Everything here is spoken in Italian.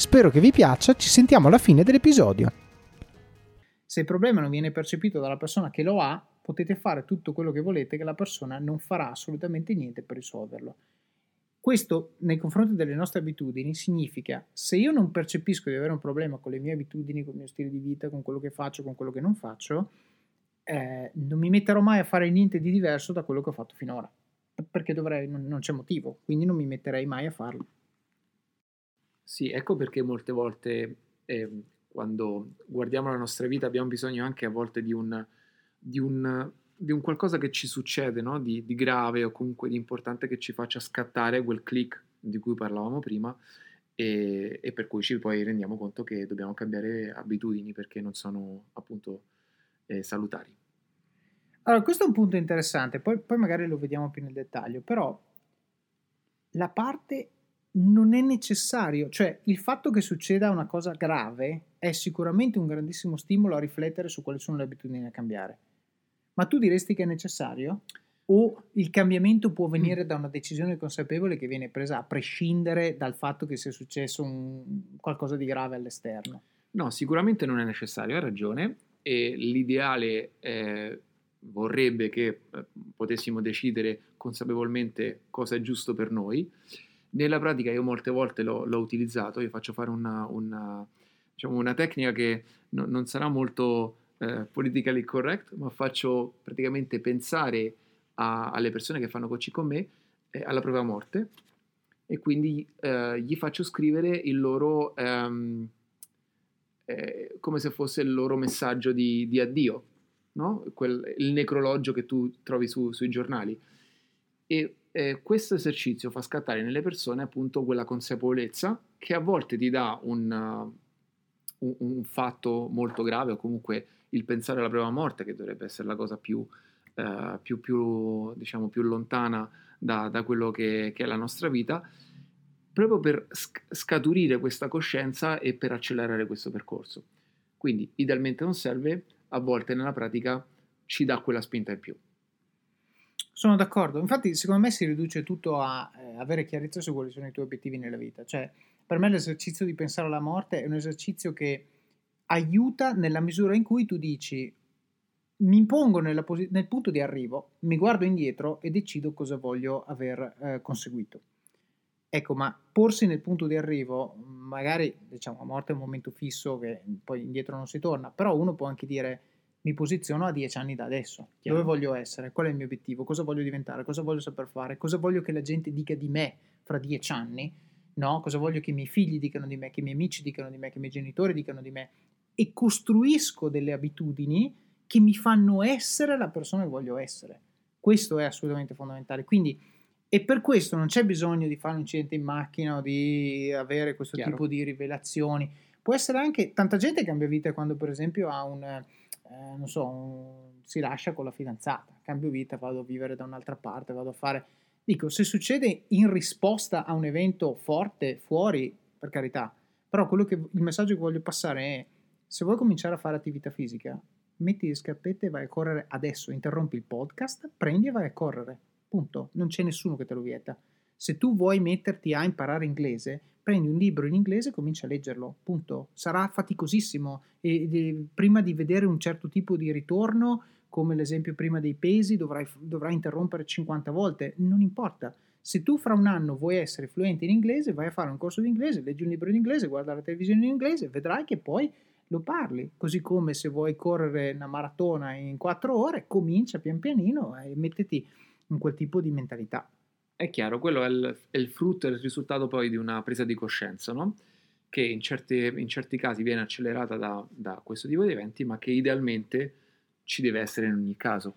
Spero che vi piaccia, ci sentiamo alla fine dell'episodio. Se il problema non viene percepito dalla persona che lo ha, potete fare tutto quello che volete che la persona non farà assolutamente niente per risolverlo. Questo nei confronti delle nostre abitudini significa se io non percepisco di avere un problema con le mie abitudini, con il mio stile di vita, con quello che faccio, con quello che non faccio, eh, non mi metterò mai a fare niente di diverso da quello che ho fatto finora, perché dovrei, non, non c'è motivo, quindi non mi metterei mai a farlo. Sì, ecco perché molte volte eh, quando guardiamo la nostra vita abbiamo bisogno anche a volte di un, di un di un qualcosa che ci succede, no? di, di, grave o comunque di importante che ci faccia scattare quel click di cui parlavamo prima e, e, per cui ci poi rendiamo conto che dobbiamo cambiare abitudini perché non sono appunto eh, salutari. Allora, questo è un punto interessante, poi, poi magari lo vediamo più nel dettaglio, però la parte non è necessario, cioè il fatto che succeda una cosa grave è sicuramente un grandissimo stimolo a riflettere su quali sono le abitudini da cambiare ma tu diresti che è necessario? O il cambiamento può venire mm. da una decisione consapevole che viene presa a prescindere dal fatto che sia successo un, qualcosa di grave all'esterno? No, sicuramente non è necessario, hai ragione. E l'ideale eh, vorrebbe che eh, potessimo decidere consapevolmente cosa è giusto per noi. Nella pratica io molte volte l'ho, l'ho utilizzato, io faccio fare una, una, diciamo una tecnica che no, non sarà molto eh, politically correct, ma faccio praticamente pensare a, alle persone che fanno coaching con me eh, alla propria morte e quindi eh, gli faccio scrivere il loro, ehm, eh, come se fosse il loro messaggio di, di addio, no? Quel, il necrologio che tu trovi su, sui giornali. E eh, questo esercizio fa scattare nelle persone appunto quella consapevolezza che a volte ti dà un, uh, un, un fatto molto grave o comunque il pensare alla propria morte, che dovrebbe essere la cosa più, eh, più, più, diciamo, più lontana da, da quello che, che, è la nostra vita, proprio per scaturire questa coscienza e per accelerare questo percorso. Quindi idealmente non serve, a volte nella pratica ci dà quella spinta in più. Sono d'accordo, infatti secondo me si riduce tutto a eh, avere chiarezza su quali sono i tuoi obiettivi nella vita, cioè per me l'esercizio di pensare alla morte è un esercizio che aiuta nella misura in cui tu dici mi pongo posi- nel punto di arrivo, mi guardo indietro e decido cosa voglio aver eh, conseguito. Ecco, ma porsi nel punto di arrivo, magari diciamo la morte è un momento fisso che poi indietro non si torna, però uno può anche dire mi posiziono a dieci anni da adesso, Chiaro. dove voglio essere, qual è il mio obiettivo, cosa voglio diventare, cosa voglio saper fare, cosa voglio che la gente dica di me fra dieci anni no? Cosa voglio che i miei figli dicano di me, che i miei amici dicano di me, che i miei genitori dicano di me e costruisco delle abitudini che mi fanno essere la persona che voglio essere. Questo è assolutamente fondamentale. Quindi, e per questo non c'è bisogno di fare un incidente in macchina o di avere questo Chiaro. tipo di rivelazioni. Può essere anche tanta gente cambia vita quando, per esempio, ha un, eh, non so, un, si lascia con la fidanzata. Cambio vita, vado a vivere da un'altra parte, vado a fare. Dico, se succede in risposta a un evento forte fuori, per carità, però che, il messaggio che voglio passare è: se vuoi cominciare a fare attività fisica, metti le scarpette e vai a correre adesso, interrompi il podcast, prendi e vai a correre. Punto. Non c'è nessuno che te lo vieta. Se tu vuoi metterti a imparare inglese, prendi un libro in inglese e cominci a leggerlo. Punto. Sarà faticosissimo e, e prima di vedere un certo tipo di ritorno, come l'esempio prima dei pesi, dovrai, dovrai interrompere 50 volte. Non importa. Se tu fra un anno vuoi essere fluente in inglese, vai a fare un corso di inglese, leggi un libro in inglese, guarda la televisione in inglese, vedrai che poi lo parli. Così come se vuoi correre una maratona in quattro ore, comincia pian pianino e mettiti in quel tipo di mentalità. È chiaro, quello è il, è il frutto e il risultato poi di una presa di coscienza, no? che in, certe, in, certi casi viene accelerata da, da questo tipo di eventi, ma che idealmente ci deve essere in ogni caso.